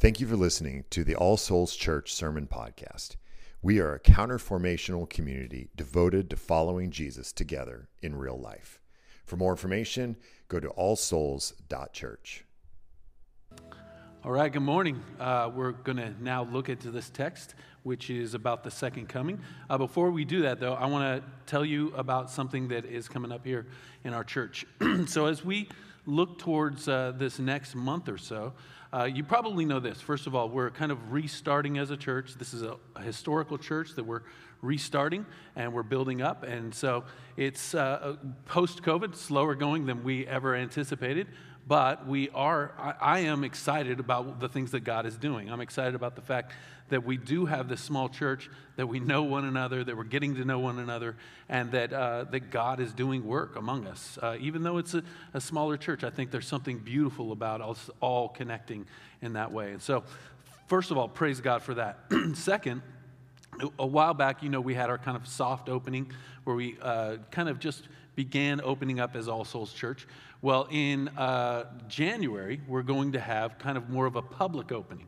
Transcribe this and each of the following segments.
Thank you for listening to the All Souls Church Sermon Podcast. We are a counterformational community devoted to following Jesus together in real life. For more information, go to allsouls.church. All right, good morning. Uh, we're going to now look into this text, which is about the second coming. Uh, before we do that, though, I want to tell you about something that is coming up here in our church. so, as we look towards uh, this next month or so, uh, you probably know this. First of all, we're kind of restarting as a church. This is a, a historical church that we're restarting and we're building up. And so it's uh, post COVID, slower going than we ever anticipated. But we are, I, I am excited about the things that God is doing. I'm excited about the fact that we do have this small church, that we know one another, that we're getting to know one another, and that, uh, that God is doing work among us. Uh, even though it's a, a, smaller church, I think there's something beautiful about us all connecting in that way. And so, first of all, praise God for that. Second, a while back, you know, we had our kind of soft opening where we uh, kind of just began opening up as All Souls Church. Well, in uh, January, we're going to have kind of more of a public opening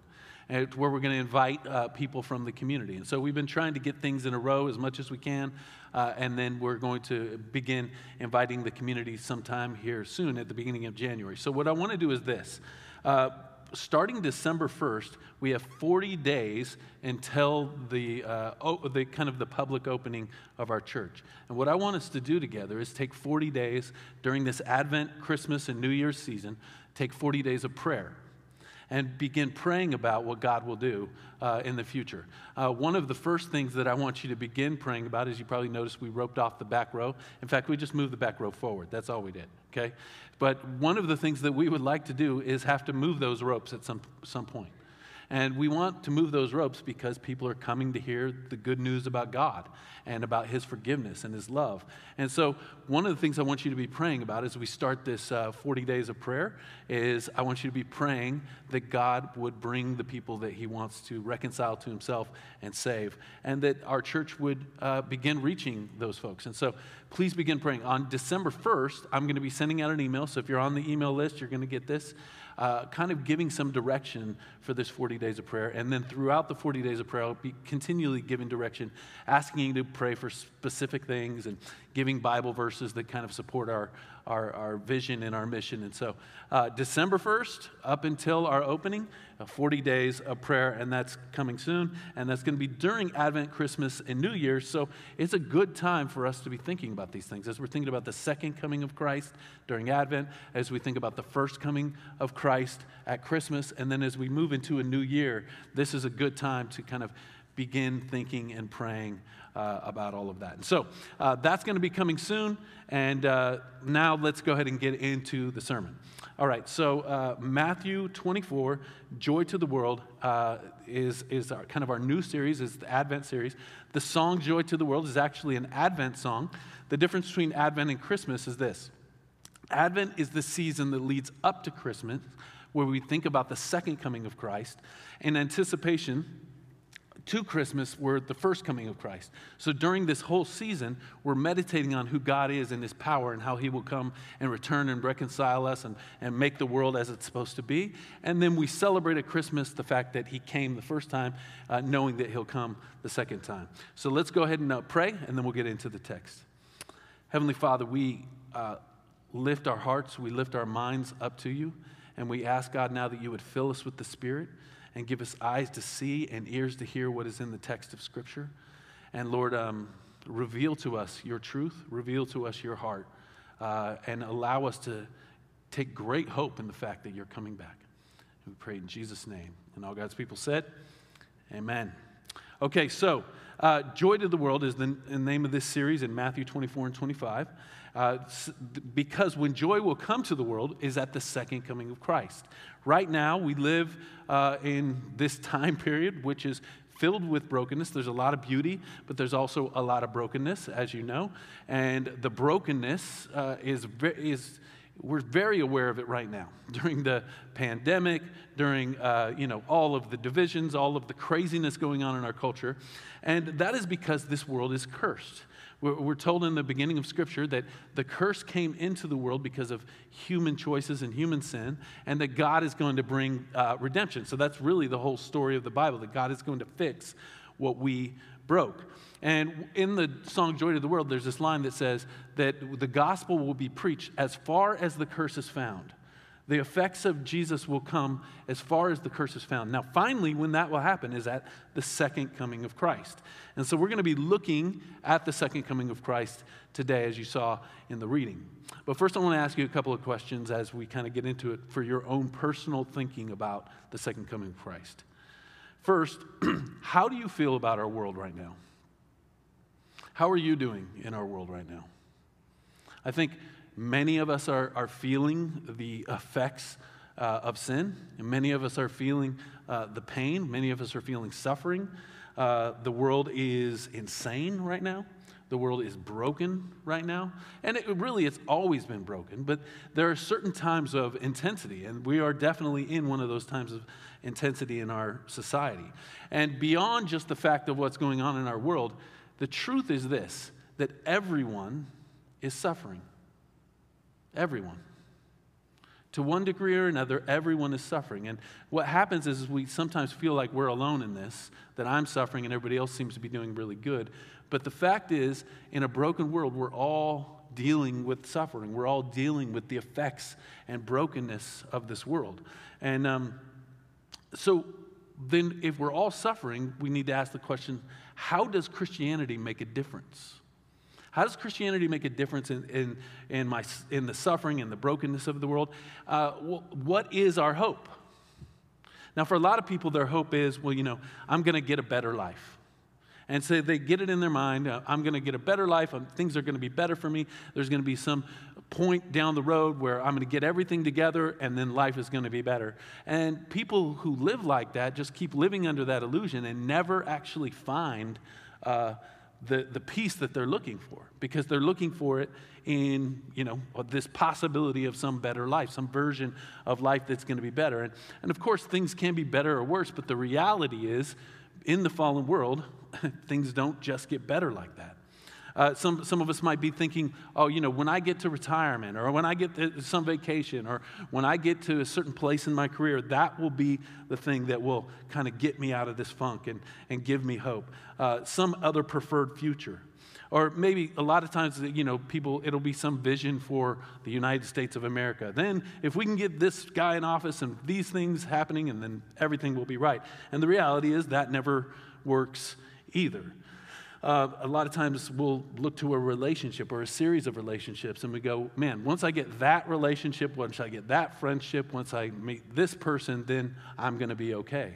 where we're going to invite uh, people from the community. And so we've been trying to get things in a row as much as we can, uh, and then we're going to begin inviting the community sometime here soon at the beginning of January. So what I want to do is this. Uh, starting December 1st, we have 40 days until the, uh, o- the kind of the public opening of our church. And what I want us to do together is take 40 days during this Advent, Christmas, and New Year's season, take 40 days of prayer and begin praying about what God will do uh, in the future. Uh, one of the first things that I want you to begin praying about, as you probably noticed, we roped off the back row. In fact, we just moved the back row forward. That's all we did, okay? But one of the things that we would like to do is have to move those ropes at some, some point. And we want to move those ropes because people are coming to hear the good news about God and about His forgiveness and His love. And so, one of the things I want you to be praying about as we start this uh, 40 days of prayer is I want you to be praying that God would bring the people that He wants to reconcile to Himself and save, and that our church would uh, begin reaching those folks. And so, please begin praying. On December 1st, I'm going to be sending out an email. So, if you're on the email list, you're going to get this uh, kind of giving some direction for this 40 days of prayer. And then throughout the 40 days of prayer, I'll be continually giving direction, asking you to pray for specific things and giving Bible verses that kind of support our, our, our vision and our mission. And so, uh, December 1st, up until our opening, uh, 40 days of prayer, and that's coming soon. And that's going to be during Advent, Christmas, and New Year's. So, it's a good time for us to be thinking about these things as we're thinking about the second coming of Christ during Advent, as we think about the first coming of Christ at Christmas, and then as we move into a new year, this is a good time to kind of begin thinking and praying uh, about all of that. And so uh, that's going to be coming soon. And uh, now let's go ahead and get into the sermon. All right, so uh, Matthew 24, Joy to the World, uh, is, is our, kind of our new series, is the Advent series. The song Joy to the World is actually an Advent song. The difference between Advent and Christmas is this Advent is the season that leads up to Christmas, where we think about the second coming of Christ in anticipation to Christmas were the first coming of Christ. So during this whole season, we're meditating on who God is and his power and how he will come and return and reconcile us and, and make the world as it's supposed to be. And then we celebrate at Christmas the fact that he came the first time, uh, knowing that he'll come the second time. So let's go ahead and uh, pray, and then we'll get into the text. Heavenly Father, we uh, lift our hearts, we lift our minds up to you, and we ask God now that you would fill us with the Spirit and give us eyes to see and ears to hear what is in the text of Scripture. And Lord, um, reveal to us your truth, reveal to us your heart, uh, and allow us to take great hope in the fact that you're coming back. We pray in Jesus' name. And all God's people said, Amen. Okay, so uh, Joy to the World is the, the name of this series in Matthew 24 and 25. Uh, because when joy will come to the world is at the second coming of Christ. Right now, we live uh, in this time period, which is filled with brokenness. There's a lot of beauty, but there's also a lot of brokenness, as you know. And the brokenness uh, is, is we're very aware of it right now during the pandemic, during uh, you know all of the divisions, all of the craziness going on in our culture, and that is because this world is cursed. We're, told in the beginning of Scripture that the curse came into the world because of human choices and human sin, and that God is going to bring uh, redemption. So that's really the whole story of the Bible that God is going to fix what we broke. And in the song Joy to the World, there's this line that says that the gospel will be preached as far as the curse is found. The effects of Jesus will come as far as the curse is found. Now, finally, when that will happen is at the second coming of Christ. And so we're going to be looking at the second coming of Christ today, as you saw in the reading. But first, I want to ask you a couple of questions as we kind of get into it for your own personal thinking about the second coming of Christ. First, how do you feel about our world right now? How are you doing in our world right now? I think Many of us are, are feeling the effects uh, of sin, many of us are feeling uh, the pain. Many of us are feeling suffering. Uh, the world is insane right now. The world is broken right now. And it really, it's always been broken, but there are certain times of intensity, and we are definitely in one of those times of intensity in our society. And beyond just the fact of what's going on in our world, the truth is this that everyone is suffering. Everyone. To one degree or another, everyone is suffering. And what happens is we sometimes feel like we're alone in this, that I'm suffering and everybody else seems to be doing really good. But the fact is, in a broken world, we're all dealing with suffering. We're all dealing with the effects and brokenness of this world. And um, so then, if we're all suffering, we need to ask the question how does Christianity make a difference? How does Christianity make a difference in, in, in, my, in the suffering and the brokenness of the world? Uh, what is our hope? Now, for a lot of people, their hope is, well, you know, I'm going to get a better life. And so they get it in their mind uh, I'm going to get a better life. Um, things are going to be better for me. There's going to be some point down the road where I'm going to get everything together and then life is going to be better. And people who live like that just keep living under that illusion and never actually find. Uh, the, the peace that they're looking for because they're looking for it in you know this possibility of some better life some version of life that's going to be better and, and of course things can be better or worse but the reality is in the fallen world things don't just get better like that uh, some, some of us might be thinking, oh, you know, when I get to retirement or when I get to some vacation or when I get to a certain place in my career, that will be the thing that will kind of get me out of this funk and, and give me hope. Uh, some other preferred future. Or maybe a lot of times, you know, people, it'll be some vision for the United States of America. Then, if we can get this guy in office and these things happening, and then everything will be right. And the reality is that never works either uh, a lot of times we'll look to a relationship or a series of relationships and we go, man, once I get that relationship, once I get that friendship, once I meet this person, then I'm going to be okay.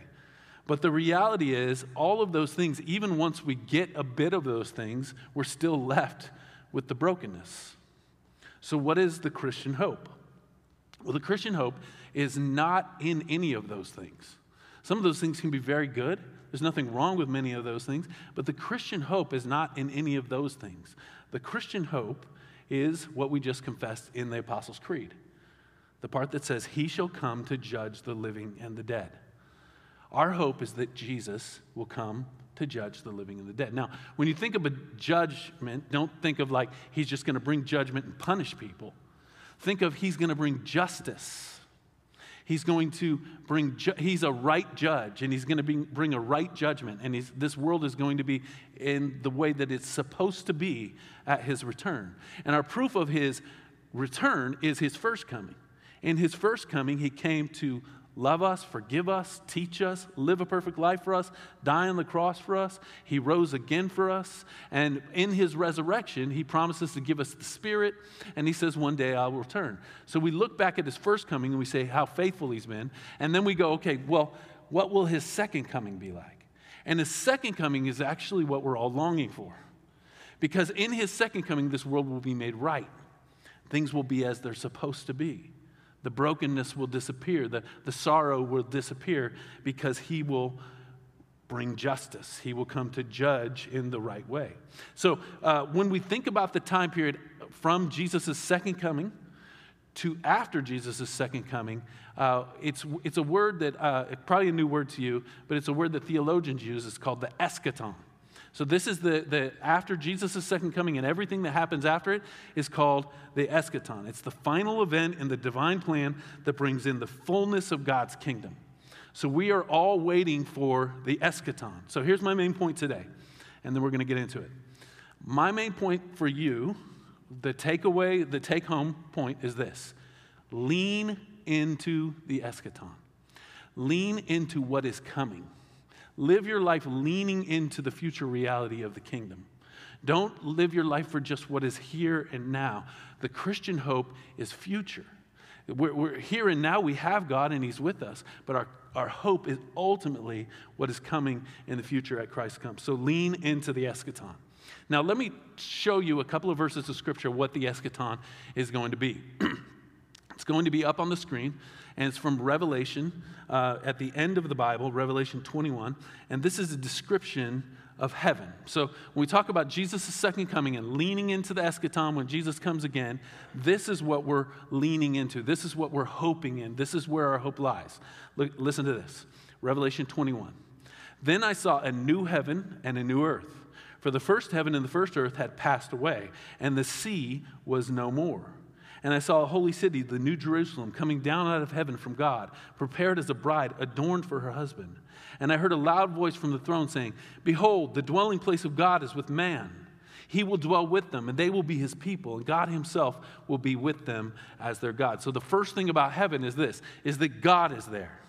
But the reality is, all of those things, even once we get a bit of those things, we're still left with the brokenness. So, what is the Christian hope? Well, the Christian hope is not in any of those things. Some of those things can be very good, there's nothing wrong with many of those things, but the Christian hope is not in any of those things. The Christian hope is what we just confessed in the Apostles' Creed the part that says, He shall come to judge the living and the dead. Our hope is that Jesus will come to judge the living and the dead. Now, when you think of a judgment, don't think of like he's just going to bring judgment and punish people. Think of he's going to bring justice He's going to bring, ju- he's a right judge, and he's going to bring a right judgment. And this world is going to be in the way that it's supposed to be at his return. And our proof of his return is his first coming. In his first coming, he came to love us, forgive us, teach us, live a perfect life for us, die on the cross for us. He rose again for us. And in his resurrection, he promises to give us the Spirit. And he says, One day I'll return. So we look back at his first coming and we say how faithful he's been. And then we go, okay, well, what will his second coming be like? And his second coming is actually what we're all longing for. Because in his second coming, this world will be made right. Things will be as they're supposed to be. The brokenness will disappear, the, the sorrow will disappear because he will bring justice. He will come to judge in the right way. So, uh, when we think about the time period from Jesus' second coming to after Jesus' second coming, uh, it's, it's a word that, uh, probably a new word to you, but it's a word that theologians use. It's called the eschaton. So this is the, the after Jesus' second coming and everything that happens after it is called the eschaton. It's the final event in the divine plan that brings in the fullness of God's kingdom. So we are all waiting for the eschaton. So here's my main point today, and then we're going to get into it. My main point for you, the takeaway, the take home point is this lean into the eschaton, lean into what is coming. Live your life leaning into the future reality of the kingdom. Don't live your life for just what is here and now. The Christian hope is future. We're, we're, here and now, we have God and He's with us, but our, our hope is ultimately what is coming in the future at Christ comes. So lean into the eschaton. Now, let me show you a couple of verses of Scripture what the eschaton is going to be. it's going to be up on the screen and it's from Revelation uh, at the end of the Bible, Revelation 21. And this is a description of heaven. So when we talk about Jesus' second coming and leaning into the eschaton when Jesus comes again, this is what we're leaning into. This is what we're hoping in. This is where our hope lies. Look, listen to this Revelation 21. Then I saw a new heaven and a new earth. For the first heaven and the first earth had passed away, and the sea was no more. And I saw a holy city, the New Jerusalem, coming down out of heaven from God, prepared as a bride, adorned for her husband. And I heard a loud voice from the throne saying, Behold, the dwelling place of God is with man. He will dwell with them, and they will be his people, and God himself will be with them as their God. So the first thing about heaven is this is that God is there.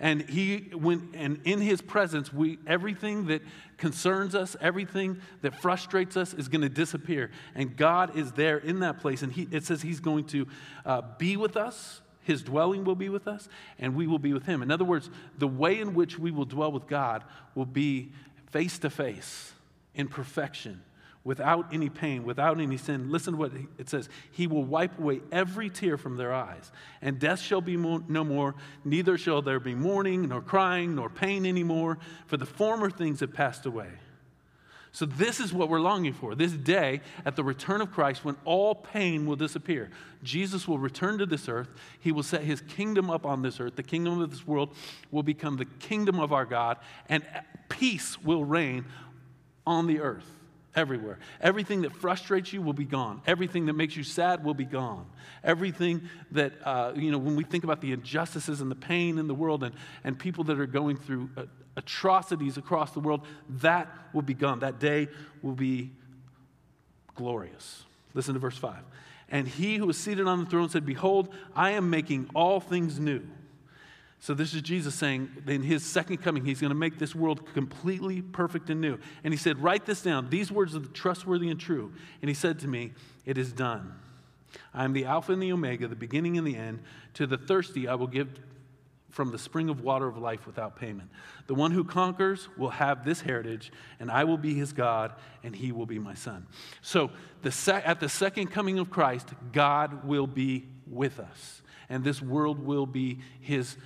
And he when and in his presence, we everything that concerns us, everything that frustrates us is going to disappear. And God is there in that place. And he, it says he's going to uh, be with us. His dwelling will be with us, and we will be with him. In other words, the way in which we will dwell with God will be face to face in perfection without any pain, without any sin. Listen to what it says He will wipe away every tear from their eyes, and death shall be no more, neither shall there be mourning, nor crying, nor pain anymore, for the former things have passed away. So, this is what we're longing for this day at the return of Christ when all pain will disappear. Jesus will return to this earth. He will set his kingdom up on this earth. The kingdom of this world will become the kingdom of our God, and peace will reign on the earth everywhere. Everything that frustrates you will be gone. Everything that makes you sad will be gone. Everything that, uh, you know, when we think about the injustices and the pain in the world and, and people that are going through uh, atrocities across the world, that will be gone. That day will be glorious. Listen to verse 5. And he who was seated on the throne said, Behold, I am making all things new. So, this is Jesus saying in his second coming, he's going to make this world completely perfect and new. And he said, Write this down. These words are trustworthy and true. And he said to me, It is done. I am the Alpha and the Omega, the beginning and the end. To the thirsty, I will give from the spring of water of life without payment. The one who conquers will have this heritage, and I will be his God, and he will be my son. So, the at the second coming of Christ, God will be with us, and this world will be his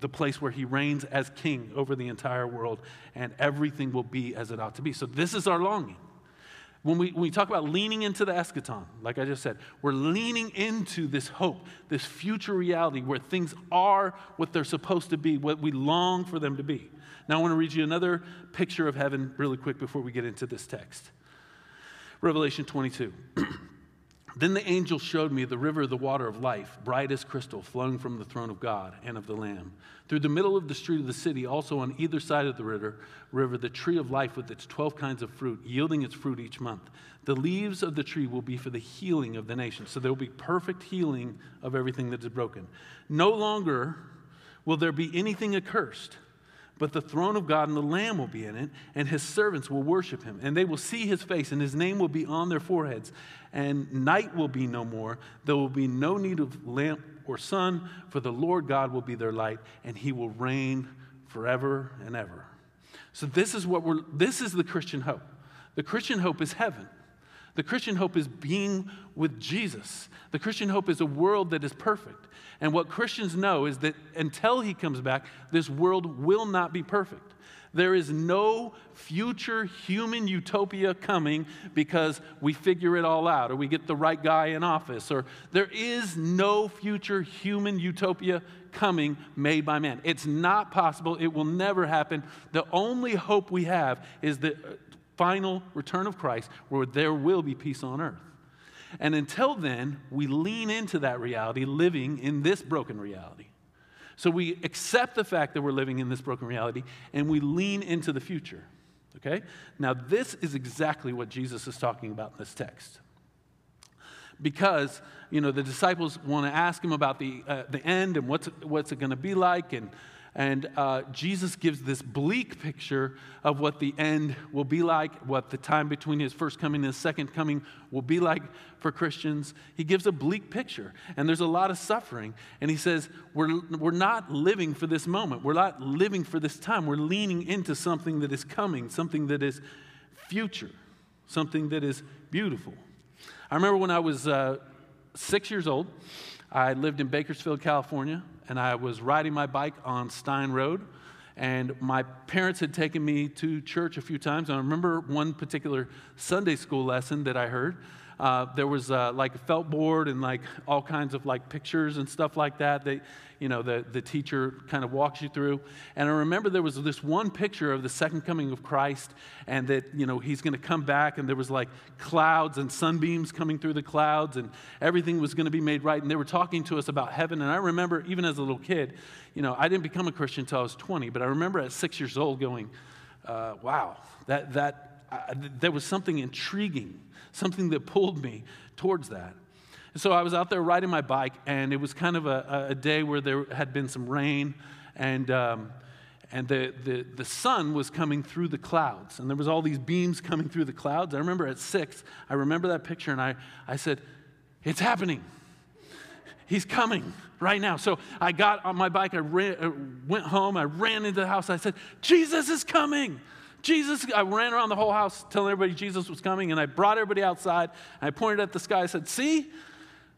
the place where he reigns as king over the entire world, and everything will be as it ought to be. So, this is our longing. When we, when we talk about leaning into the eschaton, like I just said, we're leaning into this hope, this future reality where things are what they're supposed to be, what we long for them to be. Now, I want to read you another picture of heaven really quick before we get into this text. Revelation 22. Then the angel showed me the river of the water of life, bright as crystal, flowing from the throne of God and of the Lamb. Through the middle of the street of the city, also on either side of the river, river, the tree of life with its 12 kinds of fruit, yielding its fruit each month. The leaves of the tree will be for the healing of the nation. So there will be perfect healing of everything that is broken. No longer will there be anything accursed but the throne of God and the Lamb will be in it, and his servants will worship him. And they will see his face, and his name will be on their foreheads. And night will be no more. There will be no need of lamp or sun, for the Lord God will be their light, and he will reign forever and ever. So this is what we're this is the Christian hope. The Christian hope is heaven. The Christian hope is being with Jesus. The Christian hope is a world that is perfect. And what Christians know is that until he comes back, this world will not be perfect. There is no future human utopia coming because we figure it all out or we get the right guy in office or there is no future human utopia coming made by man. It's not possible. It will never happen. The only hope we have is the final return of Christ where there will be peace on earth. And until then, we lean into that reality, living in this broken reality. So we accept the fact that we're living in this broken reality and we lean into the future. Okay? Now, this is exactly what Jesus is talking about in this text. Because, you know, the disciples want to ask him about the, uh, the end and what's, what's it going to be like and and uh, Jesus gives this bleak picture of what the end will be like, what the time between his first coming and his second coming will be like for Christians. He gives a bleak picture, and there's a lot of suffering. And he says, We're, we're not living for this moment, we're not living for this time. We're leaning into something that is coming, something that is future, something that is beautiful. I remember when I was uh, six years old, I lived in Bakersfield, California and I was riding my bike on Stine Road. And my parents had taken me to church a few times. And I remember one particular Sunday school lesson that I heard. Uh, there was uh, like a felt board and like all kinds of like pictures and stuff like that. They, you know, the, the teacher kind of walks you through. And I remember there was this one picture of the second coming of Christ and that, you know, he's going to come back and there was like clouds and sunbeams coming through the clouds and everything was going to be made right. And they were talking to us about heaven. And I remember, even as a little kid, you know, I didn't become a Christian until I was 20, but I remember at six years old going, uh, wow, that, that, uh, there was something intriguing, something that pulled me towards that. And so I was out there riding my bike, and it was kind of a, a day where there had been some rain, and, um, and the, the, the sun was coming through the clouds, and there was all these beams coming through the clouds. I remember at six, I remember that picture, and I, I said, it's happening. He's coming right now. So I got on my bike, I ran, uh, went home, I ran into the house, I said, Jesus is coming. Jesus, I ran around the whole house telling everybody Jesus was coming, and I brought everybody outside, and I pointed at the sky, I said, See,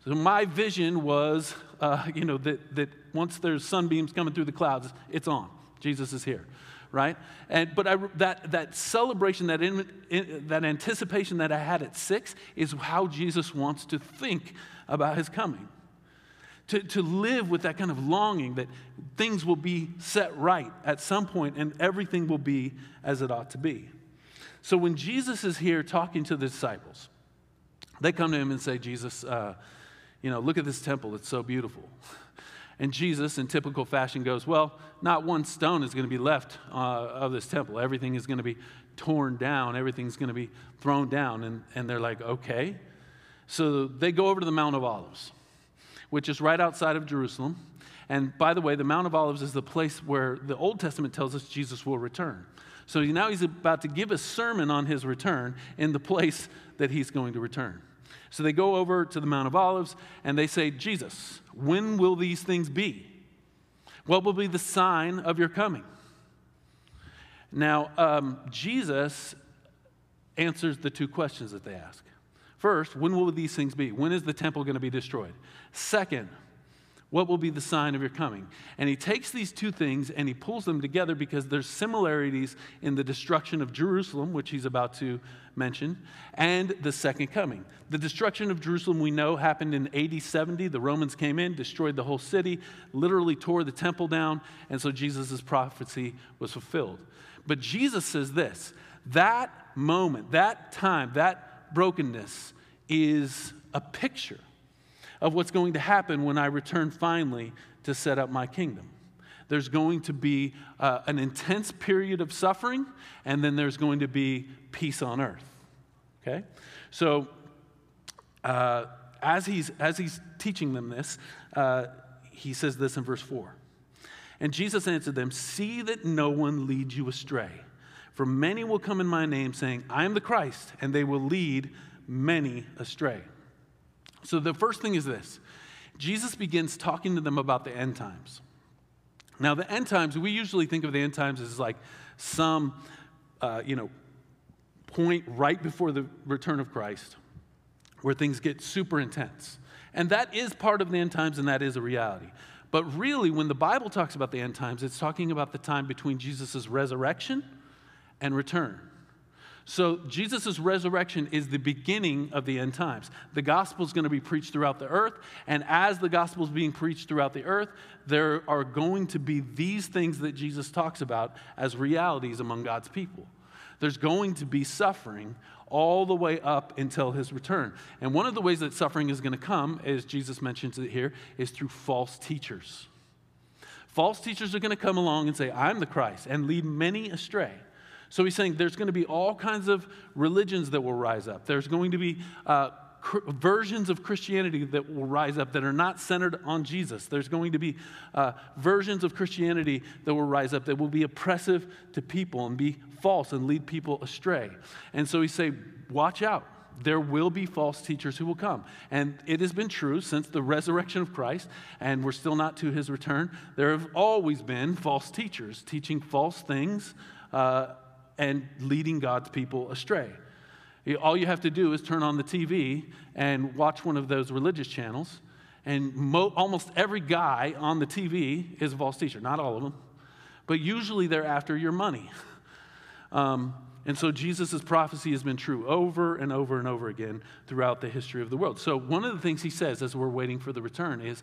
so my vision was, uh, you know, that, that once there's sunbeams coming through the clouds, it's on. Jesus is here, right? And, but I, that, that celebration, that, in, in, that anticipation that I had at six is how Jesus wants to think about his coming. To, to live with that kind of longing that things will be set right at some point and everything will be as it ought to be. So when Jesus is here talking to the disciples, they come to him and say, Jesus, uh, you know, look at this temple, it's so beautiful. And Jesus, in typical fashion, goes, Well, not one stone is going to be left uh, of this temple. Everything is going to be torn down, everything's going to be thrown down. And, and they're like, Okay. So they go over to the Mount of Olives, which is right outside of Jerusalem. And by the way, the Mount of Olives is the place where the Old Testament tells us Jesus will return. So now he's about to give a sermon on his return in the place that he's going to return. So they go over to the Mount of Olives and they say, Jesus, when will these things be? What will be the sign of your coming? Now, um, Jesus answers the two questions that they ask. First, when will these things be? When is the temple going to be destroyed? Second, what will be the sign of your coming? And he takes these two things and he pulls them together because there's similarities in the destruction of Jerusalem, which he's about to mention, and the second coming. The destruction of Jerusalem, we know, happened in AD 70. The Romans came in, destroyed the whole city, literally tore the temple down, and so Jesus' prophecy was fulfilled. But Jesus says this that moment, that time, that brokenness is a picture of what's going to happen when I return finally to set up my kingdom. There's going to be uh, an intense period of suffering, and then there's going to be peace on earth. Okay? So, uh, as, he's, as he's teaching them this, uh, he says this in verse 4. And Jesus answered them, See that no one leads you astray. For many will come in my name, saying, I am the Christ, and they will lead many astray. So the first thing is this Jesus begins talking to them about the end times. Now, the end times, we usually think of the end times as like some, uh, you know, point right before the return of Christ where things get super intense. And that is part of the end times, and that is a reality. But really, when the Bible talks about the end times, it's talking about the time between Jesus' resurrection and return. So, Jesus' resurrection is the beginning of the end times. The gospel is going to be preached throughout the earth. And as the gospel is being preached throughout the earth, there are going to be these things that Jesus talks about as realities among God's people. There's going to be suffering all the way up until his return. And one of the ways that suffering is going to come, as Jesus mentions it here, is through false teachers. False teachers are going to come along and say, I'm the Christ, and lead many astray. So he's saying there's going to be all kinds of religions that will rise up. There's going to be uh, cr- versions of Christianity that will rise up that are not centered on Jesus. There's going to be uh, versions of Christianity that will rise up that will be oppressive to people and be false and lead people astray. And so he's saying, watch out. There will be false teachers who will come. And it has been true since the resurrection of Christ, and we're still not to his return. There have always been false teachers teaching false things. Uh, and leading God's people astray. All you have to do is turn on the TV and watch one of those religious channels, and mo- almost every guy on the TV is a false teacher. Not all of them, but usually they're after your money. Um, and so Jesus' prophecy has been true over and over and over again throughout the history of the world. So one of the things he says as we're waiting for the return is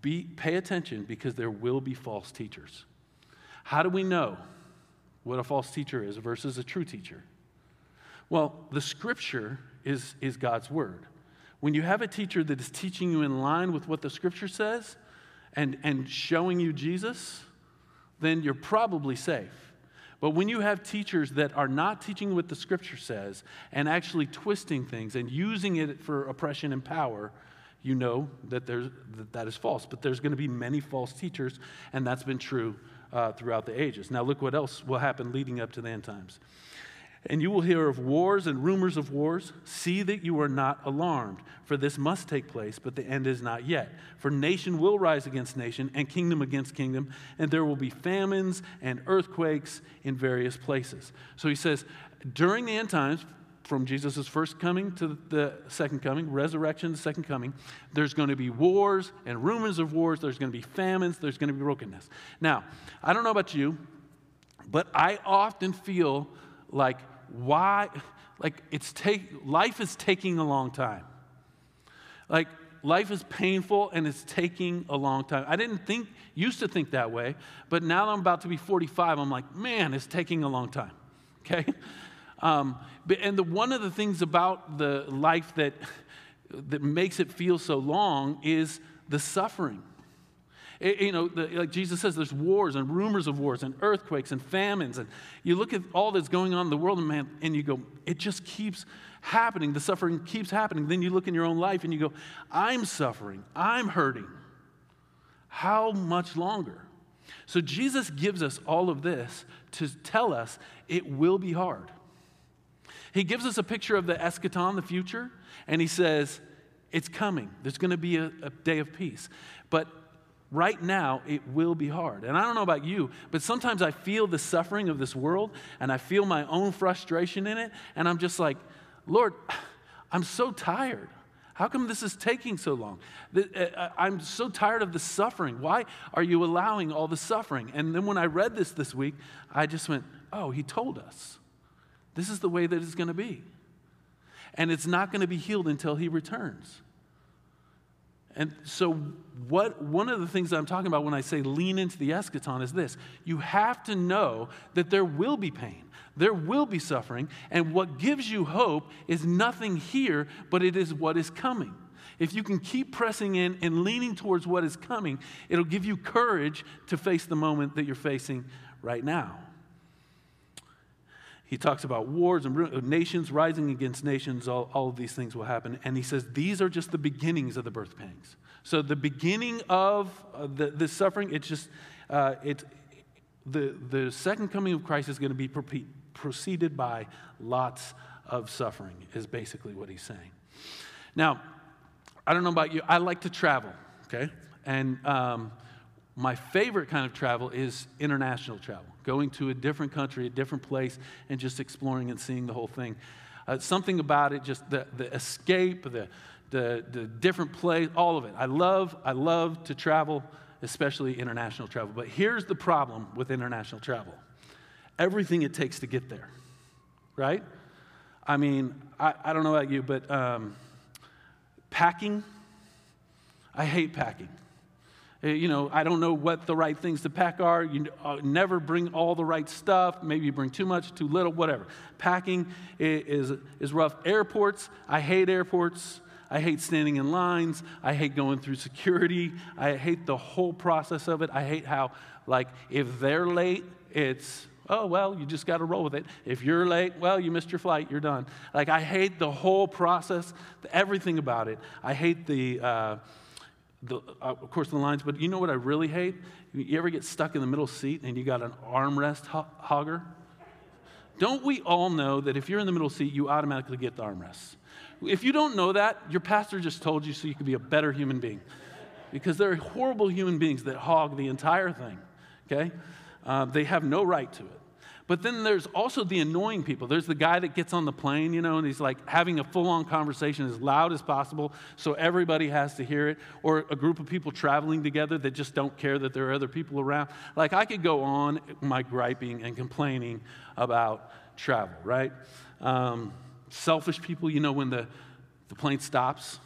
be, pay attention because there will be false teachers. How do we know? What a false teacher is versus a true teacher? Well, the scripture is, is God's word. When you have a teacher that is teaching you in line with what the scripture says and, and showing you Jesus, then you're probably safe. But when you have teachers that are not teaching what the scripture says and actually twisting things and using it for oppression and power, you know that, there's, that, that is false. But there's going to be many false teachers, and that's been true uh, throughout the ages. Now, look what else will happen leading up to the end times. And you will hear of wars and rumors of wars. See that you are not alarmed, for this must take place, but the end is not yet. For nation will rise against nation, and kingdom against kingdom, and there will be famines and earthquakes in various places. So he says, during the end times, from Jesus' first coming to the second coming, resurrection, the second coming, there's going to be wars and rumors of wars. There's going to be famines. There's going to be brokenness. Now, I don't know about you, but I often feel like why, like it's take, life is taking a long time. Like life is painful and it's taking a long time. I didn't think, used to think that way, but now I'm about to be 45, I'm like, man, it's taking a long time. Okay? Um, and the, one of the things about the life that, that makes it feel so long is the suffering. It, you know, the, like Jesus says, there's wars and rumors of wars and earthquakes and famines. And you look at all that's going on in the world, and man, and you go, it just keeps happening. The suffering keeps happening. Then you look in your own life and you go, I'm suffering. I'm hurting. How much longer? So Jesus gives us all of this to tell us it will be hard. He gives us a picture of the eschaton, the future, and he says, It's coming. There's going to be a, a day of peace. But right now, it will be hard. And I don't know about you, but sometimes I feel the suffering of this world and I feel my own frustration in it. And I'm just like, Lord, I'm so tired. How come this is taking so long? Uh, uh, I'm so tired of the suffering. Why are you allowing all the suffering? And then when I read this this week, I just went, oh, he told us. This is the way that it's going to be. And it's not going to be healed until he returns. And so, what, one of the things I'm talking about when I say lean into the eschaton is this you have to know that there will be pain, there will be suffering, and what gives you hope is nothing here, but it is what is coming. If you can keep pressing in and leaning towards what is coming, it'll give you courage to face the moment that you're facing right now. He talks about wars and nations rising against nations. All, all of these things will happen. And he says these are just the beginnings of the birth pangs. So the beginning of uh, the, the suffering, it's just, uh, the, the second coming of Christ is going to be preceded by lots of suffering, is basically what he's saying. Now, I don't know about you, I like to travel, okay? And um, my favorite kind of travel is international travel, going to a different country, a different place, and just exploring and seeing the whole thing. Uh, something about it, just the, the escape, the, the, the different place, all of it. I love, I love to travel especially international travel. But here's the problem with international travel everything it takes to get there, right? I mean, I, I don't know about you, but um, packing, I hate packing. Uh, you know, I don't know what the right things to pack are. You uh, never bring all the right stuff. Maybe you bring too much, too little, whatever. Packing is, is rough. Airports, I hate airports. I hate standing in lines. I hate going through security. I hate the whole process of it. I hate how, like, if they're late, it's, oh, well, you just got to roll with it. If you're late, well, you missed your flight, you're done. Like, I hate the whole process, everything about it. I hate the, uh, the, uh, of course, the lines, but you know what I really hate? You ever get stuck in the middle seat and you got an armrest ho- hogger? Don't we all know that if you're in the middle seat, you automatically get the armrest? If you don't know that, your pastor just told you so you could be a better human being. Because there are horrible human beings that hog the entire thing, okay? Uh, they have no right to it. But then there's also the annoying people. There's the guy that gets on the plane, you know, and he's like having a full on conversation as loud as possible so everybody has to hear it. Or a group of people traveling together that just don't care that there are other people around. Like I could go on my griping and complaining about travel, right? Um, selfish people, you know, when the, the plane stops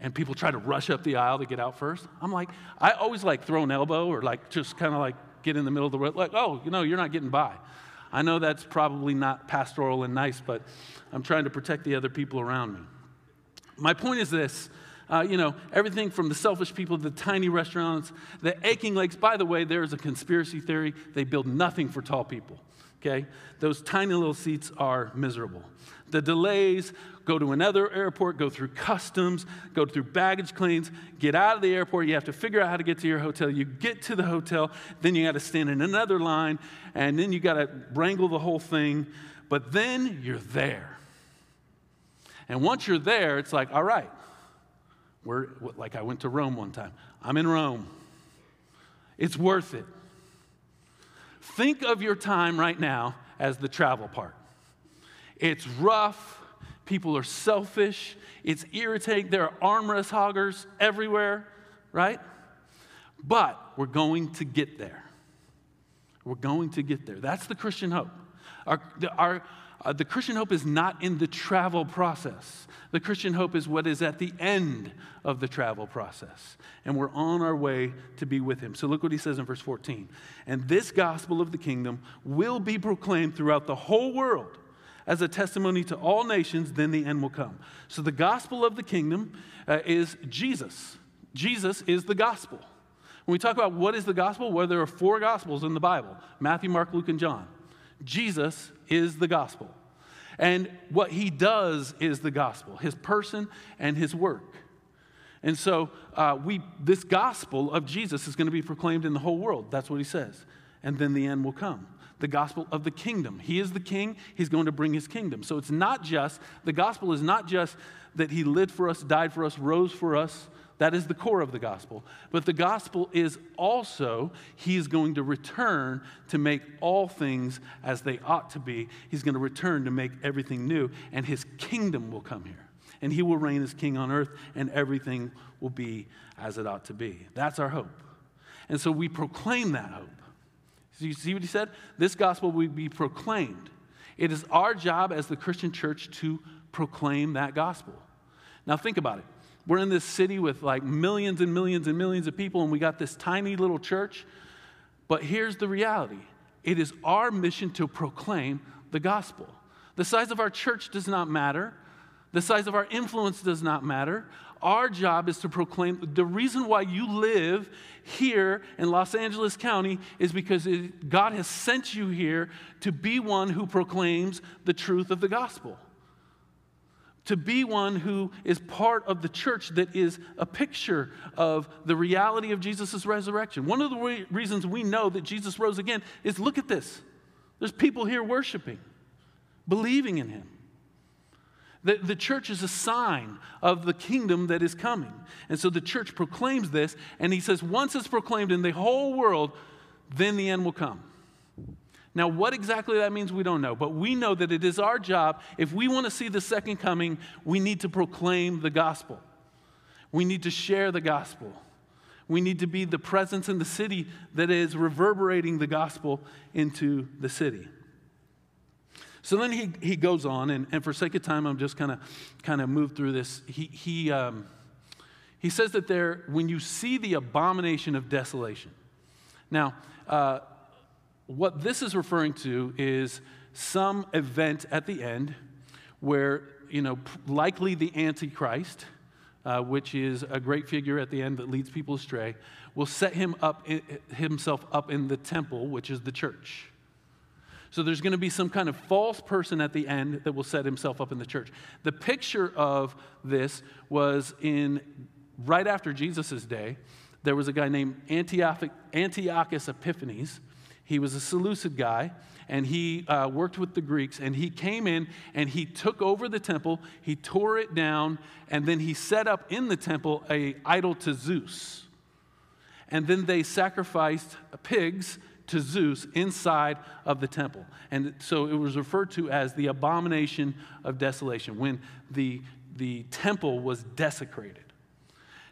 and people try to rush up the aisle to get out first. I'm like, I always like throw an elbow or like just kind of like get in the middle of the road, like, oh, you know, you're not getting by. I know that's probably not pastoral and nice, but I'm trying to protect the other people around me. My point is this. Uh, you know, everything from the selfish people to the tiny restaurants, the aching legs. By the way, there is a conspiracy theory. They build nothing for tall people, okay? Those tiny little seats are miserable. The delays, go to another airport, go through customs, go through baggage claims, get out of the airport. You have to figure out how to get to your hotel. You get to the hotel, then you got to stand in another line, and then you got to wrangle the whole thing. But then you're there. And once you're there, it's like, all right, we're, like I went to Rome one time. I'm in Rome. It's worth it. Think of your time right now as the travel part. It's rough. People are selfish. It's irritating. There are armrest hoggers everywhere, right? But we're going to get there. We're going to get there. That's the Christian hope. Our, our, uh, the Christian hope is not in the travel process. The Christian hope is what is at the end of the travel process. And we're on our way to be with Him. So look what He says in verse 14. And this gospel of the kingdom will be proclaimed throughout the whole world as a testimony to all nations, then the end will come. So the gospel of the kingdom uh, is Jesus. Jesus is the gospel. When we talk about what is the gospel, well, there are four gospels in the Bible Matthew, Mark, Luke, and John. Jesus is the gospel. And what he does is the gospel, his person and his work. And so uh, we, this gospel of Jesus is going to be proclaimed in the whole world. That's what he says. And then the end will come the gospel of the kingdom. He is the king, he's going to bring his kingdom. So it's not just, the gospel is not just that he lived for us, died for us, rose for us. That is the core of the gospel. But the gospel is also he is going to return to make all things as they ought to be. He's going to return to make everything new, and his kingdom will come here. And he will reign as king on earth, and everything will be as it ought to be. That's our hope. And so we proclaim that hope. You see what he said? This gospel will be proclaimed. It is our job as the Christian church to proclaim that gospel. Now, think about it. We're in this city with like millions and millions and millions of people, and we got this tiny little church. But here's the reality it is our mission to proclaim the gospel. The size of our church does not matter, the size of our influence does not matter. Our job is to proclaim. The reason why you live here in Los Angeles County is because it, God has sent you here to be one who proclaims the truth of the gospel. To be one who is part of the church that is a picture of the reality of Jesus' resurrection. One of the re- reasons we know that Jesus rose again is look at this. There's people here worshiping, believing in him. The, the church is a sign of the kingdom that is coming. And so the church proclaims this, and he says, once it's proclaimed in the whole world, then the end will come. Now, what exactly that means, we don't know, but we know that it is our job. If we want to see the second coming, we need to proclaim the gospel. We need to share the gospel. We need to be the presence in the city that is reverberating the gospel into the city. So then he, he goes on, and, and for sake of time, I'm just kind of kind of move through this. He, he, um, he says that there, when you see the abomination of desolation. Now, uh, what this is referring to is some event at the end where, you know, likely the Antichrist, uh, which is a great figure at the end that leads people astray, will set him up, himself up in the temple, which is the church. So there's going to be some kind of false person at the end that will set himself up in the church. The picture of this was in right after Jesus' day. There was a guy named Antiochus Epiphanes he was a Seleucid guy, and he uh, worked with the Greeks, and he came in and he took over the temple, he tore it down, and then he set up in the temple a idol to Zeus. And then they sacrificed pigs to Zeus inside of the temple. And so it was referred to as the abomination of desolation, when the, the temple was desecrated.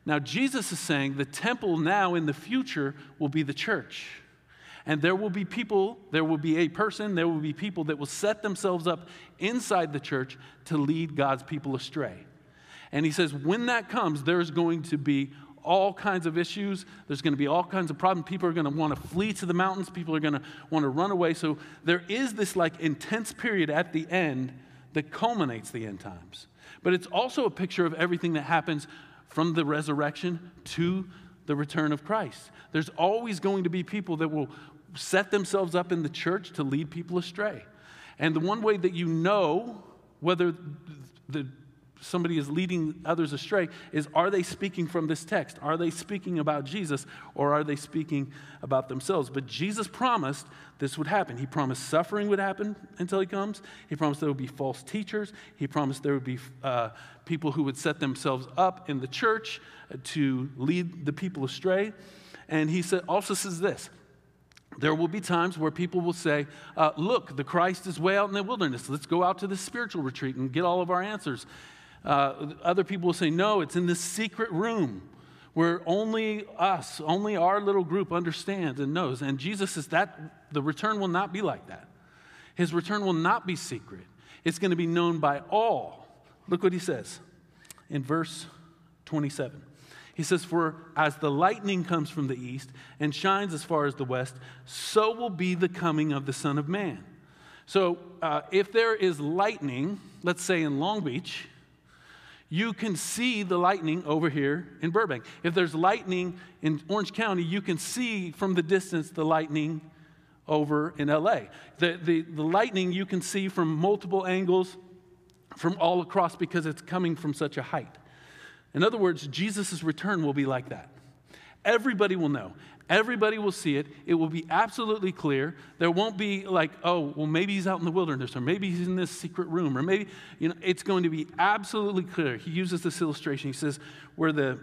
Now, Jesus is saying the temple now in the future will be the church. And there will be people, there will be a person, there will be people that will set themselves up inside the church to lead God's people astray. And he says, when that comes, there's going to be all kinds of issues. There's going to be all kinds of problems. People are going to want to flee to the mountains. People are going to want to run away. So there is this like intense period at the end that culminates the end times. But it's also a picture of everything that happens from the resurrection to the return of Christ. There's always going to be people that will set themselves up in the church to lead people astray. And the one way that you know whether the, somebody is leading others astray is are they speaking from this text? Are they speaking about Jesus or are they speaking about themselves? But Jesus promised this would happen. He promised suffering would happen until he comes. He promised there would be false teachers. He promised there would be uh, people who would set themselves up in the church to lead the people astray. And he said, also says this there will be times where people will say, uh, Look, the Christ is way out in the wilderness. Let's go out to this spiritual retreat and get all of our answers. Uh, other people will say, No, it's in this secret room where only us, only our little group understands and knows. And Jesus says that the return will not be like that. His return will not be secret, it's going to be known by all. Look what he says in verse 27. He says, For as the lightning comes from the east and shines as far as the west, so will be the coming of the Son of Man. So uh, if there is lightning, let's say in Long Beach, you can see the lightning over here in Burbank. If there's lightning in Orange County, you can see from the distance the lightning over in LA. The, the, the lightning you can see from multiple angles from all across because it's coming from such a height. In other words, Jesus' return will be like that. Everybody will know. Everybody will see it. It will be absolutely clear. There won't be like, oh, well, maybe he's out in the wilderness, or maybe he's in this secret room, or maybe, you know, it's going to be absolutely clear. He uses this illustration. He says, where the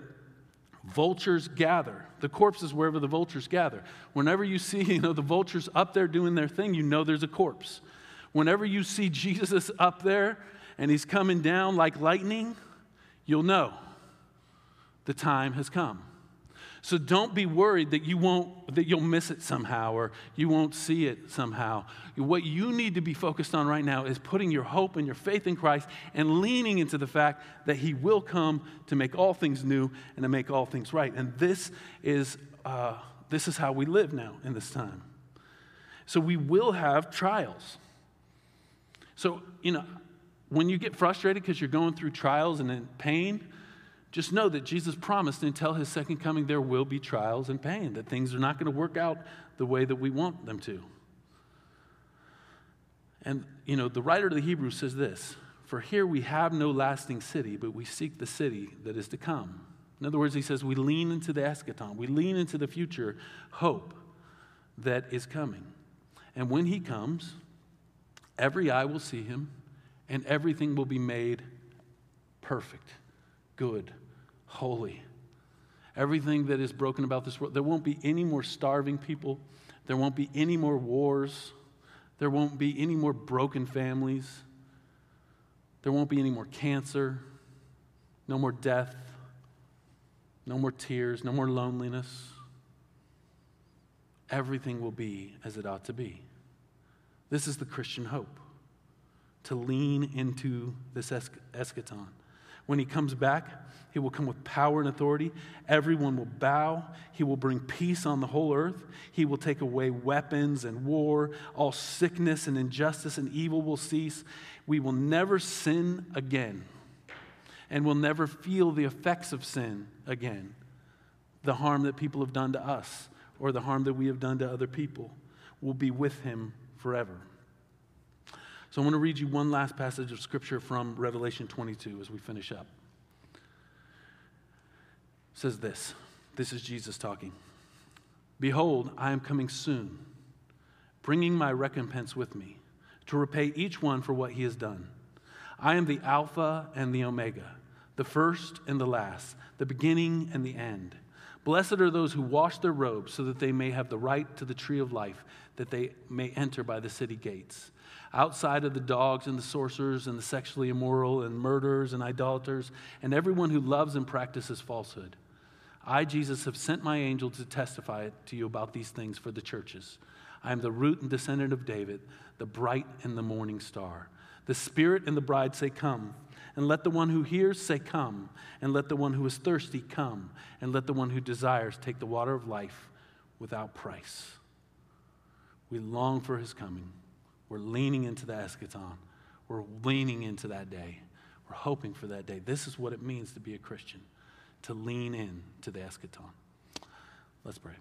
vultures gather, the corpses wherever the vultures gather. Whenever you see, you know, the vultures up there doing their thing, you know there's a corpse. Whenever you see Jesus up there and he's coming down like lightning, you'll know the time has come. So don't be worried that you won't that you'll miss it somehow or you won't see it somehow. What you need to be focused on right now is putting your hope and your faith in Christ and leaning into the fact that He will come to make all things new and to make all things right. And this is uh, this is how we live now in this time. So we will have trials. So you know when you get frustrated because you're going through trials and in pain just know that Jesus promised until his second coming there will be trials and pain, that things are not going to work out the way that we want them to. And, you know, the writer of the Hebrews says this For here we have no lasting city, but we seek the city that is to come. In other words, he says we lean into the eschaton, we lean into the future hope that is coming. And when he comes, every eye will see him, and everything will be made perfect, good, holy. Everything that is broken about this world, there won't be any more starving people. There won't be any more wars. There won't be any more broken families. There won't be any more cancer. No more death. no more tears, no more loneliness. Everything will be as it ought to be. This is the Christian hope to lean into this eschaton. When he comes back, he will come with power and authority. Everyone will bow. He will bring peace on the whole earth. He will take away weapons and war. All sickness and injustice and evil will cease. We will never sin again and will never feel the effects of sin again the harm that people have done to us or the harm that we have done to other people will be with him forever. So I want to read you one last passage of scripture from Revelation 22 as we finish up. It says this. This is Jesus talking. Behold, I am coming soon, bringing my recompense with me to repay each one for what he has done. I am the Alpha and the Omega the first and the last, the beginning and the end. Blessed are those who wash their robes so that they may have the right to the tree of life, that they may enter by the city gates. Outside of the dogs and the sorcerers and the sexually immoral and murderers and idolaters and everyone who loves and practices falsehood. I, Jesus, have sent my angel to testify to you about these things for the churches. I am the root and descendant of David, the bright and the morning star. The Spirit and the bride say, Come. And let the one who hears say, Come. And let the one who is thirsty come. And let the one who desires take the water of life without price. We long for his coming. We're leaning into the eschaton. We're leaning into that day. We're hoping for that day. This is what it means to be a Christian, to lean in to the eschaton. Let's pray.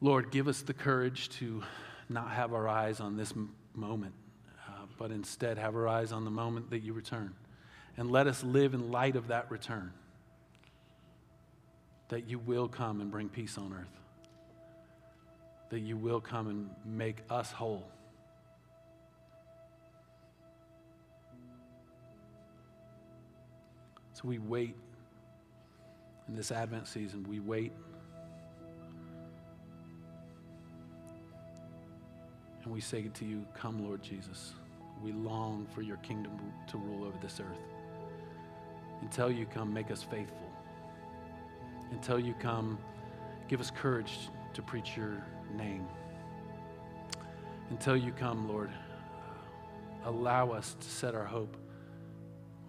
Lord, give us the courage to not have our eyes on this moment uh, but instead have our eyes on the moment that you return. And let us live in light of that return. That you will come and bring peace on earth. That you will come and make us whole. So we wait in this Advent season. We wait. And we say to you, Come, Lord Jesus. We long for your kingdom to rule over this earth. Until you come, make us faithful. Until you come, give us courage to preach your name. Until you come, Lord, allow us to set our hope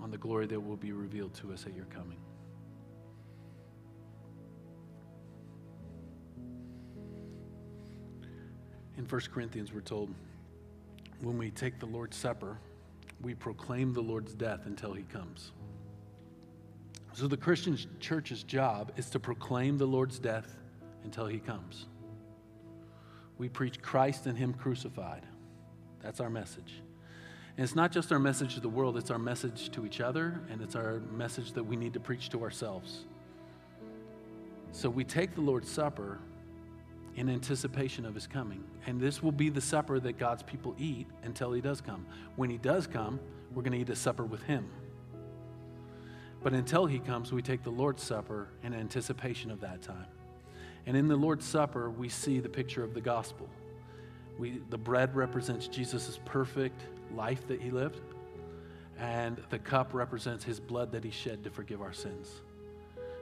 on the glory that will be revealed to us at your coming. In 1 Corinthians, we're told, when we take the Lord's Supper, we proclaim the Lord's death until he comes. So the Christian church's job is to proclaim the Lord's death until he comes. We preach Christ and him crucified. That's our message. And it's not just our message to the world, it's our message to each other, and it's our message that we need to preach to ourselves. So we take the Lord's Supper in anticipation of his coming. And this will be the supper that God's people eat until he does come. When he does come, we're going to eat a supper with him. But until he comes, we take the Lord's Supper in anticipation of that time. And in the Lord's Supper, we see the picture of the gospel. We, the bread represents Jesus' perfect life that he lived, and the cup represents his blood that he shed to forgive our sins.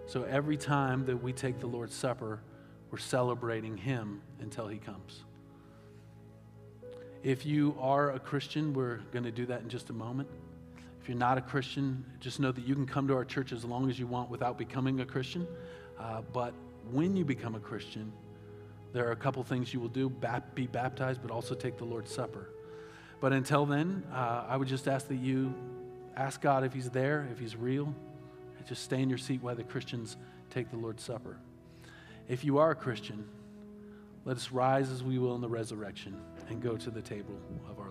So every time that we take the Lord's Supper, we're celebrating Him until He comes. If you are a Christian, we're going to do that in just a moment. If you're not a Christian, just know that you can come to our church as long as you want without becoming a Christian. Uh, but when you become a Christian, there are a couple things you will do be baptized, but also take the Lord's Supper. But until then, uh, I would just ask that you ask God if He's there, if He's real, and just stay in your seat while the Christians take the Lord's Supper. If you are a Christian, let us rise as we will in the resurrection and go to the table of our